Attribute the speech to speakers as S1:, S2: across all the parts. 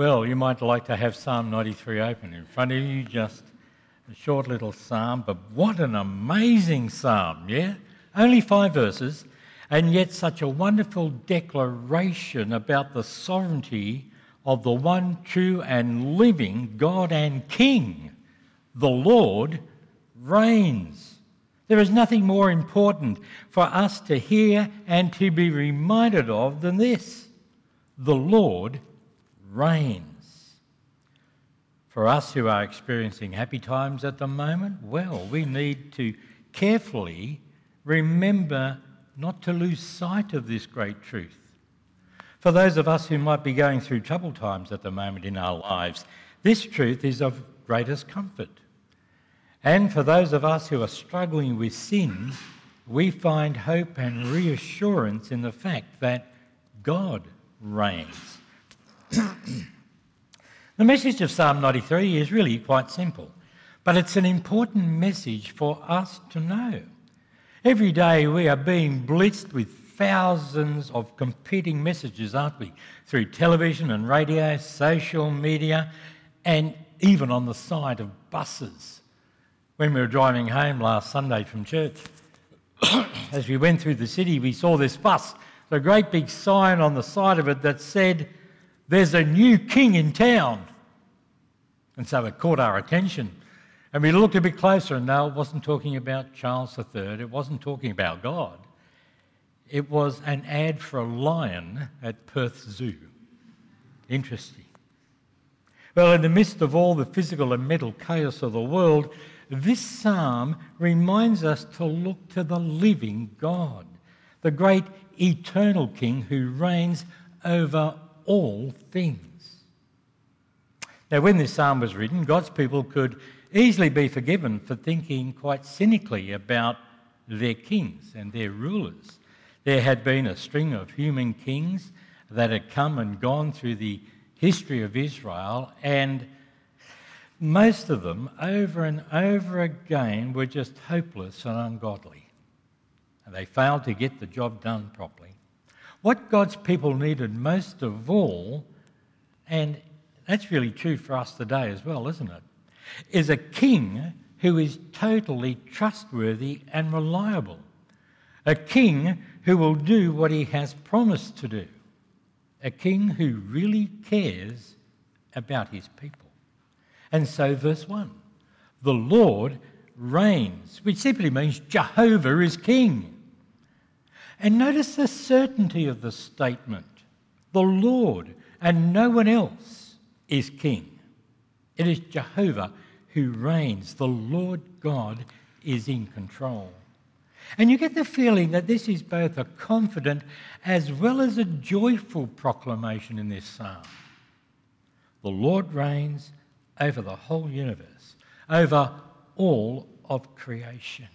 S1: Well, you might like to have Psalm 93 open in front of you, just a short little psalm, but what an amazing psalm, yeah? Only five verses, and yet such a wonderful declaration about the sovereignty of the one true and living God and King. The Lord reigns. There is nothing more important for us to hear and to be reminded of than this the Lord reigns. For us who are experiencing happy times at the moment, well, we need to carefully remember not to lose sight of this great truth. For those of us who might be going through troubled times at the moment in our lives, this truth is of greatest comfort. And for those of us who are struggling with sin, we find hope and reassurance in the fact that God reigns. the message of Psalm 93 is really quite simple, but it's an important message for us to know. Every day we are being blitzed with thousands of competing messages, aren't we? Through television and radio, social media, and even on the side of buses. When we were driving home last Sunday from church, as we went through the city, we saw this bus, a great big sign on the side of it that said, There's a new king in town. And so it caught our attention. And we looked a bit closer, and no, it wasn't talking about Charles III, it wasn't talking about God. It was an ad for a lion at Perth Zoo. Interesting. Well, in the midst of all the physical and mental chaos of the world, this psalm reminds us to look to the living God, the great eternal King who reigns over all things. Now, when this psalm was written, God's people could easily be forgiven for thinking quite cynically about their kings and their rulers. There had been a string of human kings that had come and gone through the history of Israel, and most of them, over and over again, were just hopeless and ungodly. They failed to get the job done properly. What God's people needed most of all, and that's really true for us today as well, isn't it? Is a king who is totally trustworthy and reliable. A king who will do what he has promised to do. A king who really cares about his people. And so, verse 1 the Lord reigns, which simply means Jehovah is king. And notice the certainty of the statement the Lord and no one else is king. It is Jehovah who reigns, the Lord God is in control. And you get the feeling that this is both a confident as well as a joyful proclamation in this psalm. The Lord reigns over the whole universe, over all of creation.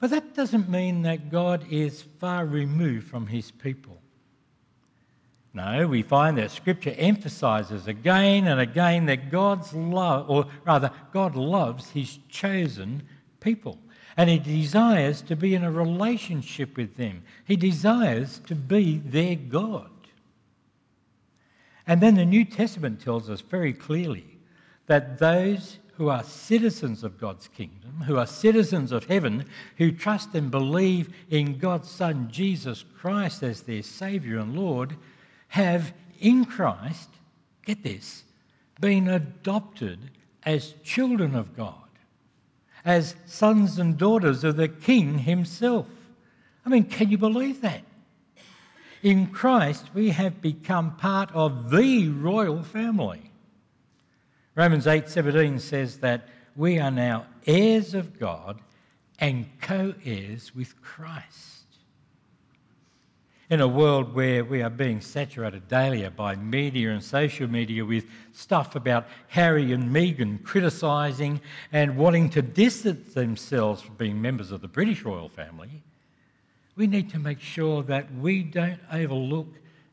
S1: But that doesn't mean that God is far removed from his people. No, we find that Scripture emphasizes again and again that God's love, or rather, God loves his chosen people and he desires to be in a relationship with them. He desires to be their God. And then the New Testament tells us very clearly that those who are citizens of God's kingdom, who are citizens of heaven, who trust and believe in God's Son Jesus Christ as their Saviour and Lord, have in Christ, get this, been adopted as children of God as sons and daughters of the King himself. I mean, can you believe that? In Christ, we have become part of the royal family. Romans 8:17 says that we are now heirs of God and co-heirs with Christ. In a world where we are being saturated daily by media and social media with stuff about Harry and Meghan criticising and wanting to distance themselves from being members of the British royal family, we need to make sure that we don't overlook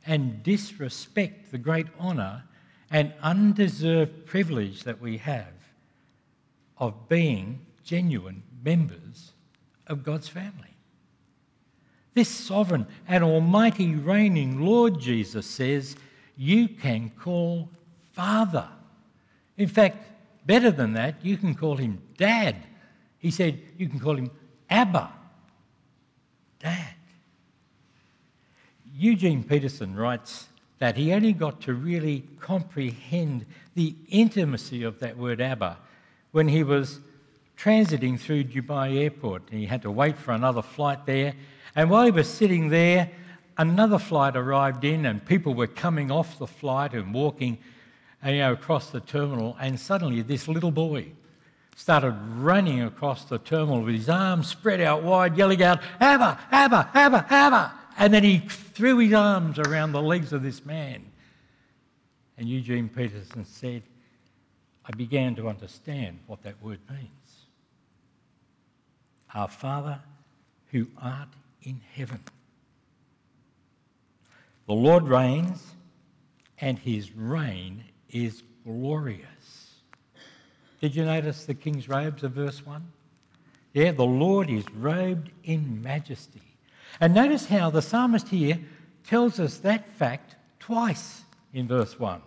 S1: and disrespect the great honour and undeserved privilege that we have of being genuine members of God's family. This sovereign and almighty reigning Lord Jesus says, You can call Father. In fact, better than that, you can call him Dad. He said, You can call him Abba, Dad. Eugene Peterson writes that he only got to really comprehend the intimacy of that word Abba when he was transiting through Dubai airport. He had to wait for another flight there. And while he was sitting there, another flight arrived in, and people were coming off the flight and walking you know, across the terminal. And suddenly, this little boy started running across the terminal with his arms spread out wide, yelling out, Abba, Abba, Abba, Abba. And then he threw his arms around the legs of this man. And Eugene Peterson said, I began to understand what that word means. Our Father who art in heaven. The Lord reigns, and his reign is glorious. Did you notice the king's robes of verse 1? Yeah, the Lord is robed in majesty. And notice how the psalmist here tells us that fact twice in verse 1.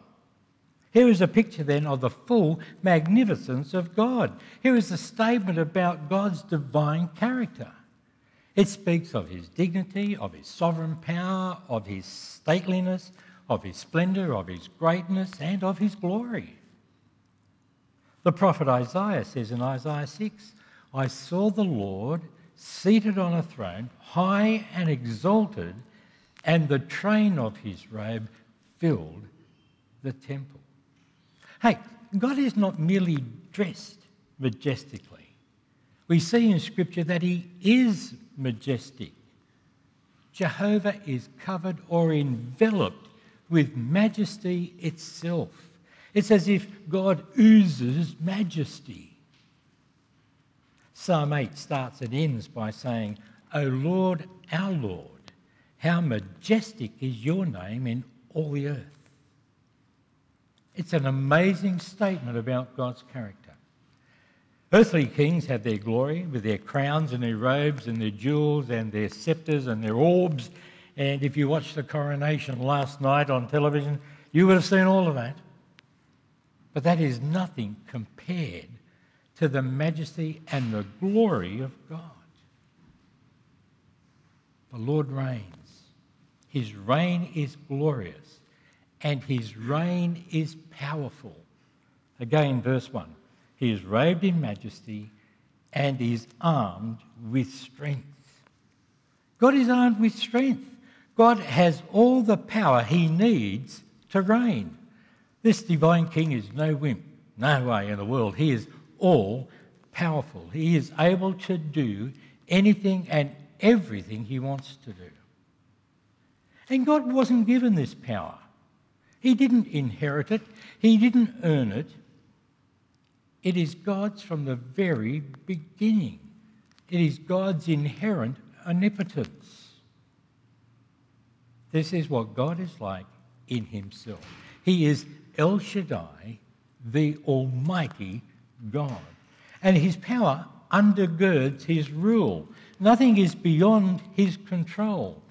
S1: Here is a picture then of the full magnificence of God. Here is a statement about God's divine character. It speaks of his dignity, of his sovereign power, of his stateliness, of his splendour, of his greatness, and of his glory. The prophet Isaiah says in Isaiah 6 I saw the Lord seated on a throne, high and exalted, and the train of his robe filled the temple. Hey, God is not merely dressed majestically. We see in Scripture that he is majestic. Jehovah is covered or enveloped with majesty itself. It's as if God oozes majesty. Psalm 8 starts and ends by saying, O Lord, our Lord, how majestic is your name in all the earth. It's an amazing statement about God's character. Earthly kings have their glory with their crowns and their robes and their jewels and their scepters and their orbs. And if you watched the coronation last night on television, you would have seen all of that. But that is nothing compared to the majesty and the glory of God. The Lord reigns. His reign is glorious and his reign is powerful. Again, verse 1 He is robed in majesty and is armed with strength. God is armed with strength. God has all the power he needs to reign. This divine king is no wimp, no way in the world. He is all powerful. He is able to do anything and everything he wants to do. And God wasn't given this power. He didn't inherit it, He didn't earn it. It is God's from the very beginning. It is God's inherent omnipotence. This is what God is like in Himself. He is El Shaddai, the Almighty God. And His power undergirds His rule. Nothing is beyond His control.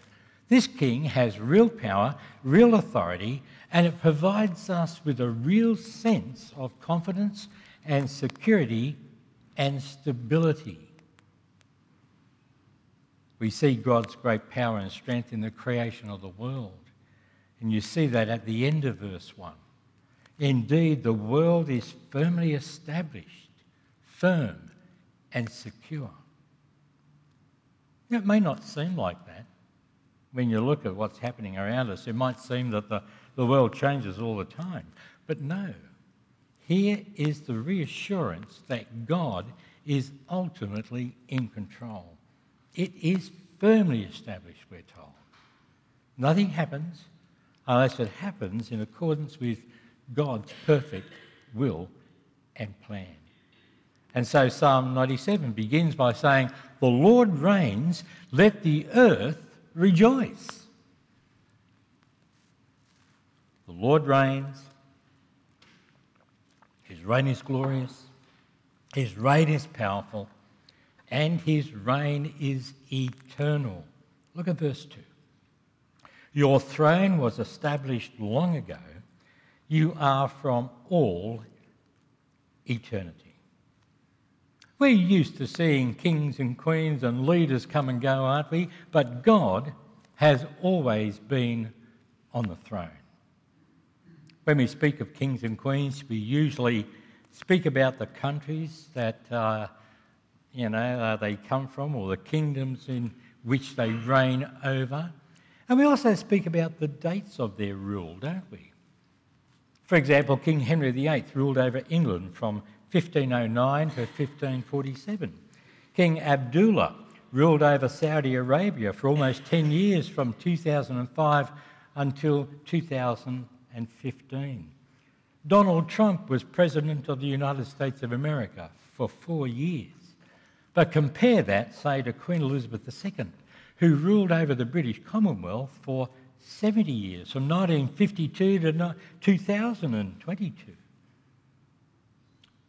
S1: This king has real power, real authority, and it provides us with a real sense of confidence and security and stability. We see God's great power and strength in the creation of the world. And you see that at the end of verse 1. Indeed, the world is firmly established, firm, and secure. It may not seem like that when you look at what's happening around us. It might seem that the the world changes all the time. But no, here is the reassurance that God is ultimately in control. It is firmly established, we're told. Nothing happens unless it happens in accordance with God's perfect will and plan. And so Psalm 97 begins by saying, The Lord reigns, let the earth rejoice. The Lord reigns. His reign is glorious. His reign is powerful. And his reign is eternal. Look at verse 2. Your throne was established long ago. You are from all eternity. We're used to seeing kings and queens and leaders come and go, aren't we? But God has always been on the throne. When we speak of kings and queens, we usually speak about the countries that uh, you know uh, they come from or the kingdoms in which they reign over. And we also speak about the dates of their rule, don't we? For example, King Henry VIII ruled over England from 1509 to 1547. King Abdullah ruled over Saudi Arabia for almost 10 years from 2005 until 2015. Donald Trump was President of the United States of America for four years. But compare that, say, to Queen Elizabeth II, who ruled over the British Commonwealth for 70 years, from 1952 to 2022.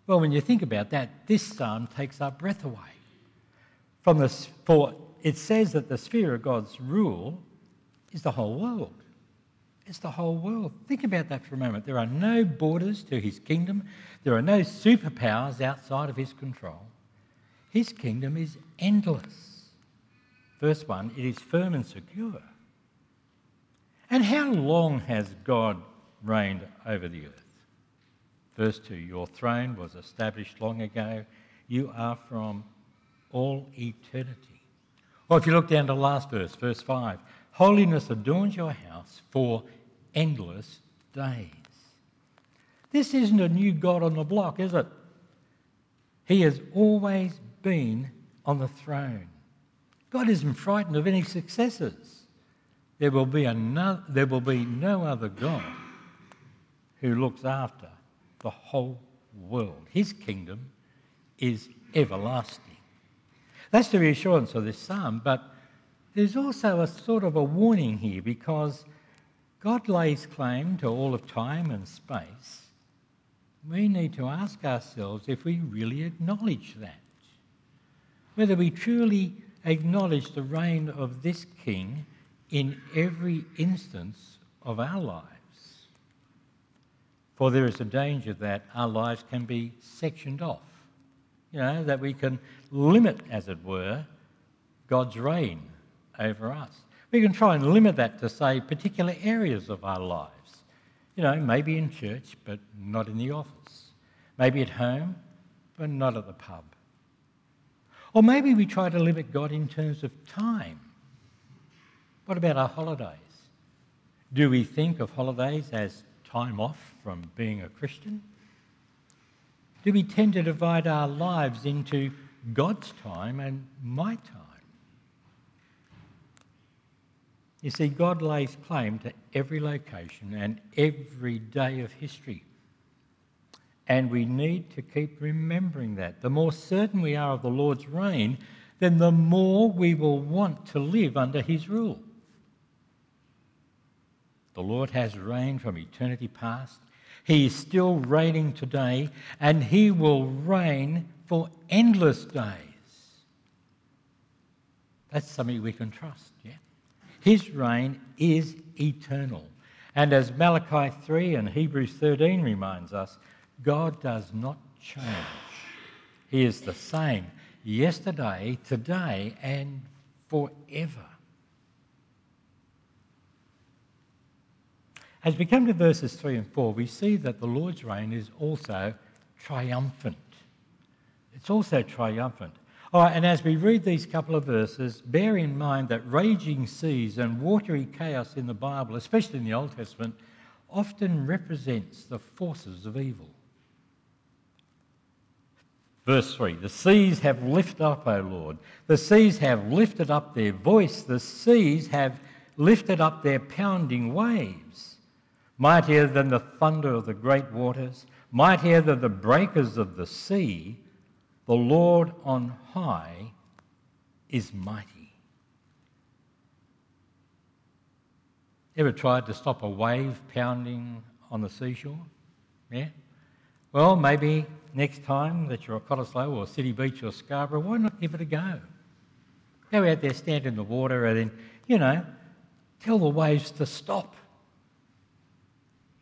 S1: Well, when you think about that, this psalm takes our breath away. From the, for it says that the sphere of God's rule is the whole world. It's the whole world. Think about that for a moment. There are no borders to his kingdom, there are no superpowers outside of his control. His kingdom is endless. Verse 1 it is firm and secure. And how long has God reigned over the earth? Verse 2 Your throne was established long ago. You are from all eternity. Or if you look down to the last verse, verse 5 Holiness adorns your house for endless days. This isn't a new God on the block, is it? He has always been on the throne. God isn't frightened of any successors. There will be, another, there will be no other God who looks after the whole world. His kingdom is everlasting. That's the reassurance of this psalm, but there's also a sort of a warning here because God lays claim to all of time and space. We need to ask ourselves if we really acknowledge that. Whether we truly acknowledge the reign of this King in every instance of our lives. For there is a danger that our lives can be sectioned off, you know, that we can limit, as it were, God's reign over us. We can try and limit that to, say, particular areas of our lives. You know, maybe in church, but not in the office. Maybe at home, but not at the pub. Or maybe we try to limit God in terms of time. What about our holidays? Do we think of holidays as time off from being a Christian? Do we tend to divide our lives into God's time and my time? You see, God lays claim to every location and every day of history. And we need to keep remembering that. The more certain we are of the Lord's reign, then the more we will want to live under his rule. The Lord has reigned from eternity past. He is still reigning today, and he will reign for endless days. That's something we can trust, yeah? His reign is eternal. And as Malachi 3 and Hebrews 13 reminds us, God does not change. He is the same yesterday, today, and forever. As we come to verses 3 and 4, we see that the Lord's reign is also triumphant. It's also triumphant. All right, and as we read these couple of verses, bear in mind that raging seas and watery chaos in the Bible, especially in the Old Testament, often represents the forces of evil. Verse 3 The seas have lifted up, O Lord. The seas have lifted up their voice. The seas have lifted up their pounding waves. Mightier than the thunder of the great waters, mightier than the breakers of the sea the Lord on high is mighty. Ever tried to stop a wave pounding on the seashore? Yeah? Well, maybe next time that you're at Cottesloe or City Beach or Scarborough, why not give it a go? Go out there, stand in the water, and then, you know, tell the waves to stop.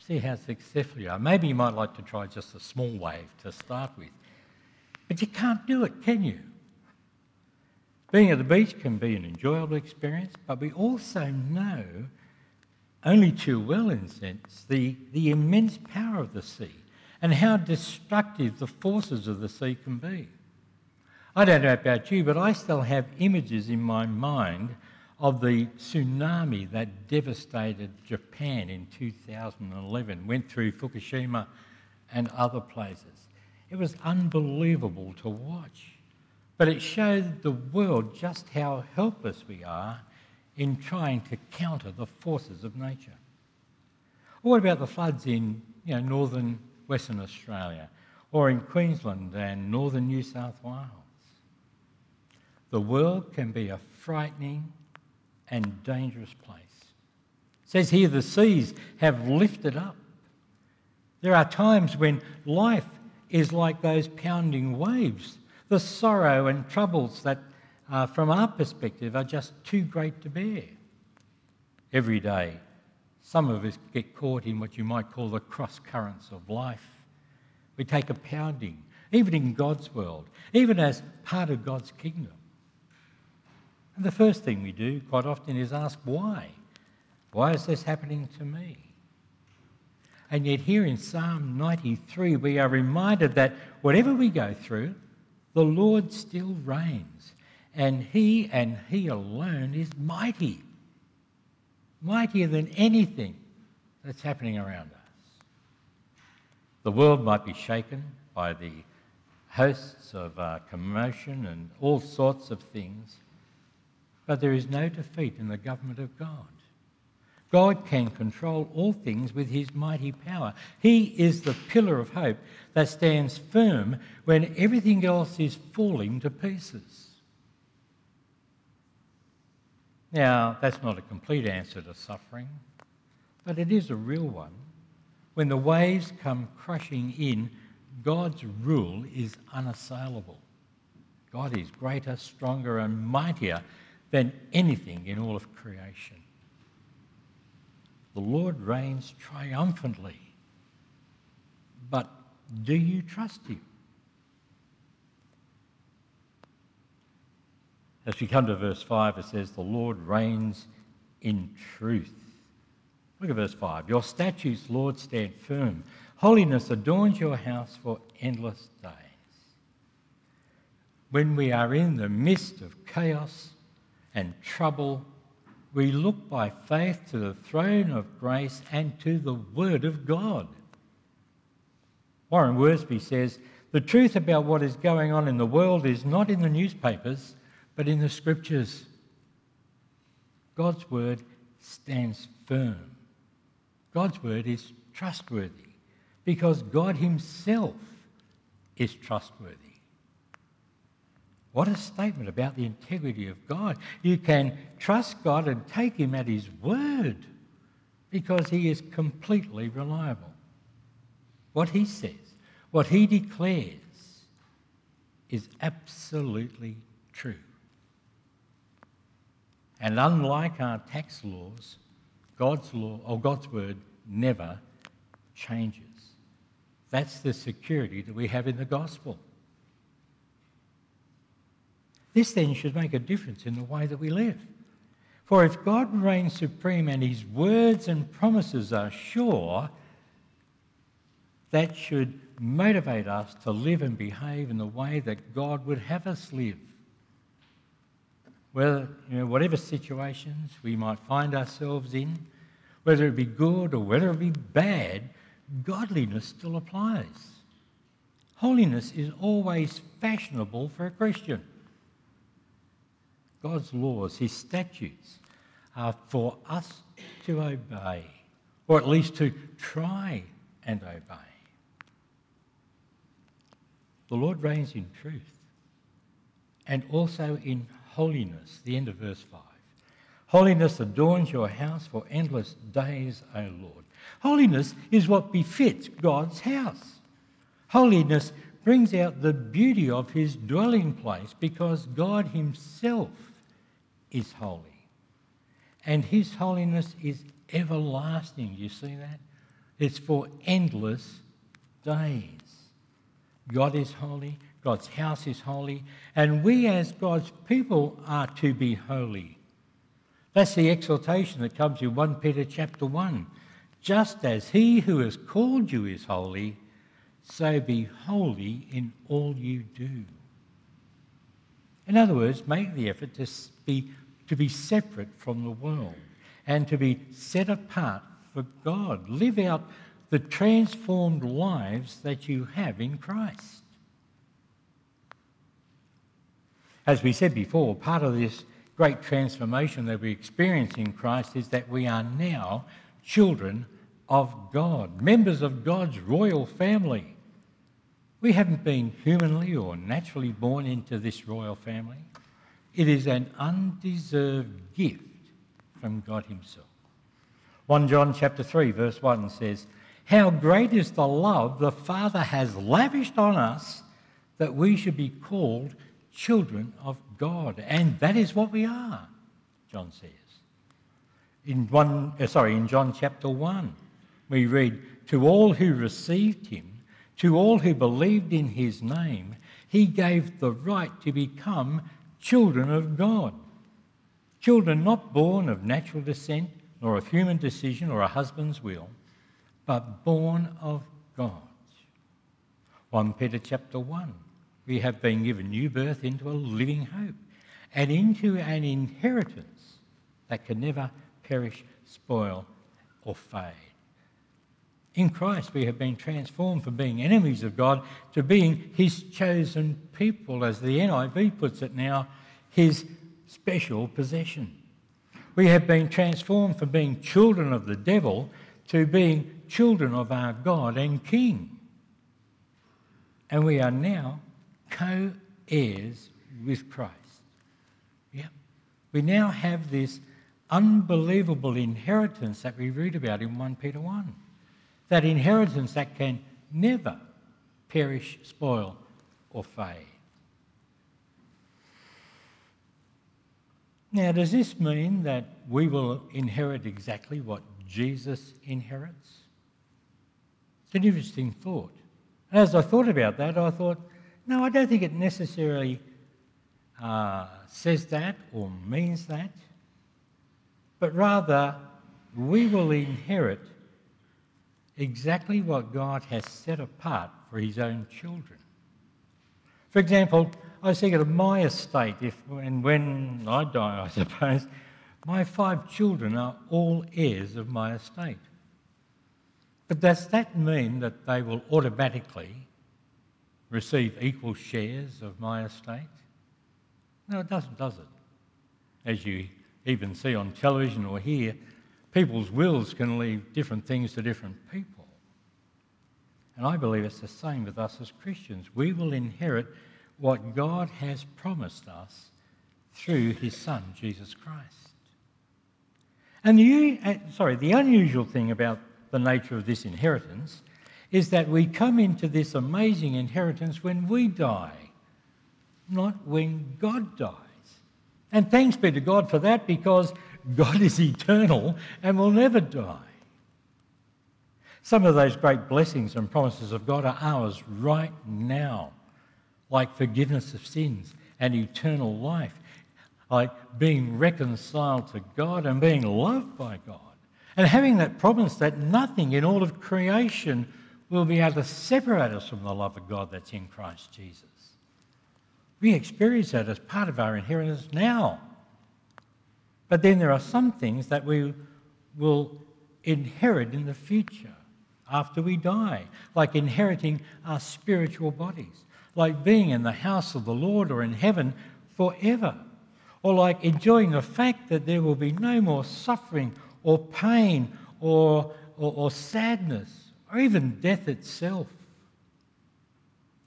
S1: See how successful you are. Maybe you might like to try just a small wave to start with. But you can't do it, can you? Being at the beach can be an enjoyable experience, but we also know, only too well in a sense, the, the immense power of the sea and how destructive the forces of the sea can be. I don't know about you, but I still have images in my mind of the tsunami that devastated Japan in 2011, went through Fukushima and other places. It was unbelievable to watch. But it showed the world just how helpless we are in trying to counter the forces of nature. what about the floods in you know, northern Western Australia or in Queensland and northern New South Wales? The world can be a frightening and dangerous place. It says here the seas have lifted up. There are times when life is like those pounding waves. The sorrow and troubles that, uh, from our perspective, are just too great to bear. Every day, some of us get caught in what you might call the cross currents of life. We take a pounding, even in God's world, even as part of God's kingdom. The first thing we do quite often is ask why. Why is this happening to me? And yet, here in Psalm 93, we are reminded that whatever we go through, the Lord still reigns, and He and He alone is mighty, mightier than anything that's happening around us. The world might be shaken by the hosts of uh, commotion and all sorts of things, but there is no defeat in the government of God. God can control all things with his mighty power. He is the pillar of hope that stands firm when everything else is falling to pieces. Now, that's not a complete answer to suffering, but it is a real one. When the waves come crushing in, God's rule is unassailable. God is greater, stronger, and mightier than anything in all of creation. The Lord reigns triumphantly. But do you trust Him? As we come to verse 5, it says, The Lord reigns in truth. Look at verse 5. Your statutes, Lord, stand firm. Holiness adorns your house for endless days. When we are in the midst of chaos and trouble we look by faith to the throne of grace and to the Word of God. Warren Wiersbe says, The truth about what is going on in the world is not in the newspapers, but in the Scriptures. God's Word stands firm. God's Word is trustworthy because God Himself is trustworthy. What a statement about the integrity of God. You can trust God and take Him at His word because He is completely reliable. What He says, what He declares, is absolutely true. And unlike our tax laws, God's law or God's word never changes. That's the security that we have in the gospel. This then should make a difference in the way that we live. For if God reigns supreme and his words and promises are sure, that should motivate us to live and behave in the way that God would have us live. Whether, you know, whatever situations we might find ourselves in, whether it be good or whether it be bad, godliness still applies. Holiness is always fashionable for a Christian. God's laws, his statutes, are for us to obey, or at least to try and obey. The Lord reigns in truth and also in holiness, the end of verse 5. Holiness adorns your house for endless days, O Lord. Holiness is what befits God's house. Holiness brings out the beauty of his dwelling place because God himself is holy. And his holiness is everlasting. You see that? it's for endless days. God is holy, God's house is holy, and we as God's people are to be holy. That's the exhortation that comes in 1 Peter chapter 1. Just as he who has called you is holy, so be holy in all you do. In other words, make the effort to be, to be separate from the world and to be set apart for God. Live out the transformed lives that you have in Christ. As we said before, part of this great transformation that we experience in Christ is that we are now children of God, members of God's royal family. We haven't been humanly or naturally born into this royal family. It is an undeserved gift from God Himself. 1 John chapter 3 verse 1 says, "How great is the love the Father has lavished on us that we should be called children of God." And that is what we are, John says. In one uh, sorry, in John chapter 1, we read, "To all who received him to all who believed in his name, he gave the right to become children of God. Children not born of natural descent, nor of human decision or a husband's will, but born of God. 1 Peter chapter 1. We have been given new birth into a living hope and into an inheritance that can never perish, spoil, or fade. In Christ, we have been transformed from being enemies of God to being His chosen people, as the NIV puts it now, His special possession. We have been transformed from being children of the devil to being children of our God and King. And we are now co heirs with Christ. Yep. We now have this unbelievable inheritance that we read about in 1 Peter 1 that inheritance that can never perish, spoil, or fade. Now, does this mean that we will inherit exactly what Jesus inherits? It's an interesting thought. As I thought about that, I thought, no, I don't think it necessarily uh, says that or means that, but rather we will inherit exactly what God has set apart for his own children. For example, I was thinking of my estate, if and when I die, I suppose, my five children are all heirs of my estate. But does that mean that they will automatically receive equal shares of my estate? No, it doesn't, does it? As you even see on television or hear, people's wills can leave different things to different people. And I believe it's the same with us as Christians. We will inherit what God has promised us through his Son, Jesus Christ. And the, sorry, the unusual thing about the nature of this inheritance is that we come into this amazing inheritance when we die, not when God dies. And thanks be to God for that because God is eternal and will never die. Some of those great blessings and promises of God are ours right now, like forgiveness of sins and eternal life, like being reconciled to God and being loved by God, and having that promise that nothing in all of creation will be able to separate us from the love of God that's in Christ Jesus. We experience that as part of our inheritance now. But then there are some things that we will inherit in the future after we die, like inheriting our spiritual bodies, like being in the house of the Lord or in heaven forever, or like enjoying the fact that there will be no more suffering or pain or, or, or sadness or even death itself.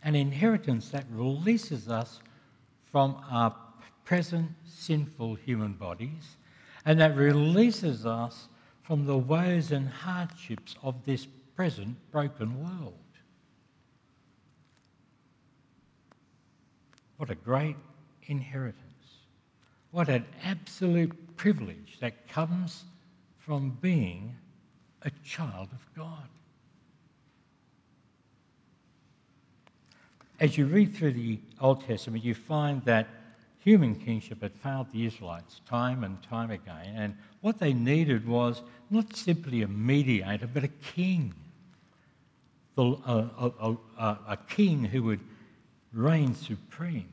S1: An inheritance that releases us from our present sinful human bodies, and that releases us from the woes and hardships of this present broken world. What a great inheritance. What an absolute privilege that comes from being a child of God. As you read through the Old Testament, you find that human kingship had failed the Israelites time and time again. And what they needed was not simply a mediator, but a king. A, a, a, a king who would reign supreme.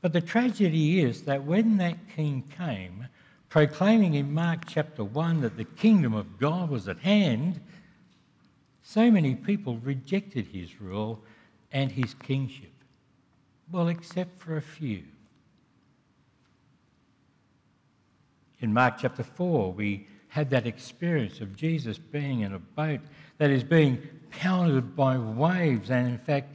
S1: But the tragedy is that when that king came, proclaiming in Mark chapter 1 that the kingdom of God was at hand, so many people rejected his rule and his kingship. Well, except for a few. In Mark chapter 4, we had that experience of Jesus being in a boat that is being pounded by waves, and in fact,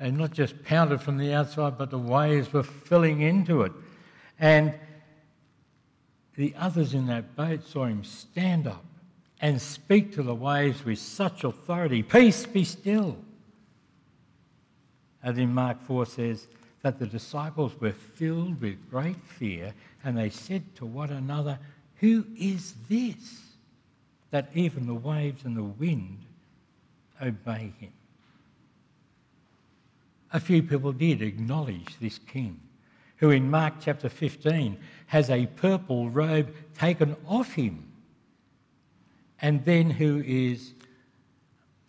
S1: and not just pounded from the outside, but the waves were filling into it. And the others in that boat saw him stand up and speak to the waves with such authority Peace, be still. And in Mark 4 says that the disciples were filled with great fear and they said to one another, Who is this? That even the waves and the wind obey him. A few people did acknowledge this king, who in Mark chapter 15 has a purple robe taken off him, and then who is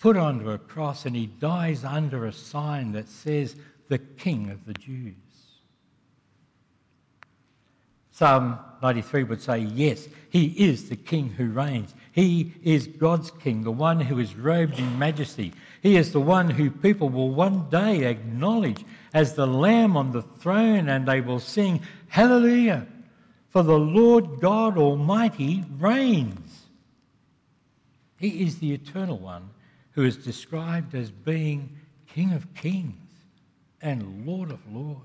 S1: put onto a cross and he dies under a sign that says, the King of the Jews. Psalm 93 would say, Yes, he is the King who reigns. He is God's King, the one who is robed in majesty. He is the one who people will one day acknowledge as the Lamb on the throne, and they will sing, Hallelujah, for the Lord God Almighty reigns. He is the eternal one who is described as being King of kings and Lord of lords.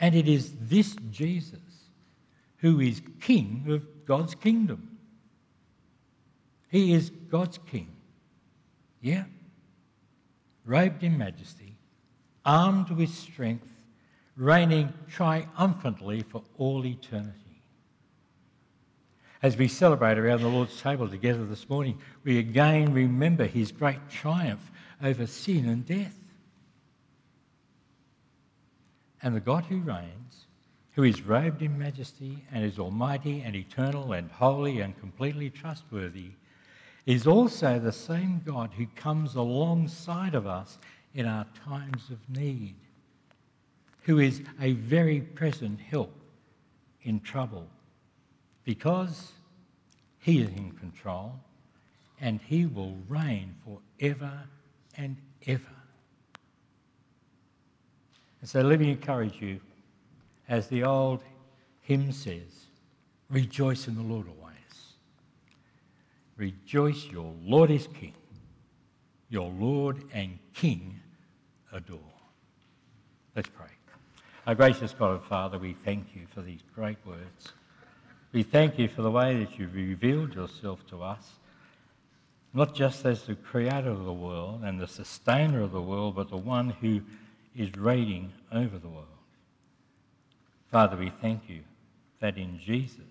S1: And it is this Jesus who is King of God's kingdom. He is God's King. Yeah. Robed in majesty, armed with strength, reigning triumphantly for all eternity. As we celebrate around the Lord's table together this morning, we again remember his great triumph over sin and death. And the God who reigns, who is robed in majesty and is almighty and eternal and holy and completely trustworthy, is also the same God who comes alongside of us in our times of need, who is a very present help in trouble because he is in control and he will reign forever and ever. And so let me encourage you, as the old hymn says, rejoice in the Lord always. Rejoice, your Lord is King. Your Lord and King adore. Let's pray. Our gracious God and Father, we thank you for these great words. We thank you for the way that you've revealed yourself to us, not just as the creator of the world and the sustainer of the world, but the one who is reigning over the world. Father, we thank you that in Jesus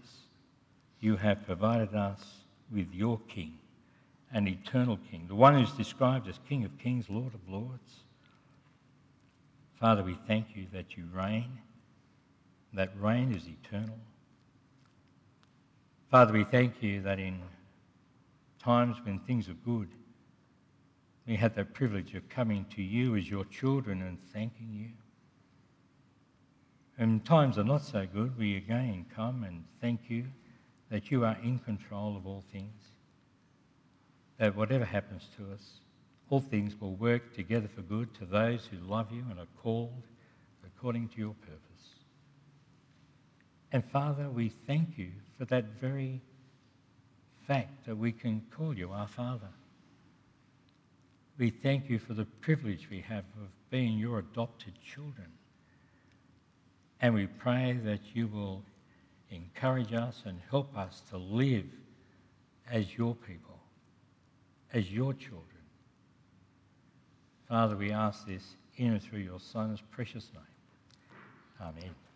S1: you have provided us with your King, an eternal King, the one who's described as King of Kings, Lord of Lords. Father, we thank you that you reign, that reign is eternal. Father, we thank you that in times when things are good, we have the privilege of coming to you as your children and thanking you. And times are not so good, we again come and thank you that you are in control of all things. That whatever happens to us, all things will work together for good to those who love you and are called according to your purpose. And Father, we thank you for that very fact that we can call you our Father. We thank you for the privilege we have of being your adopted children. And we pray that you will encourage us and help us to live as your people, as your children. Father, we ask this in and through your Son's precious name. Amen.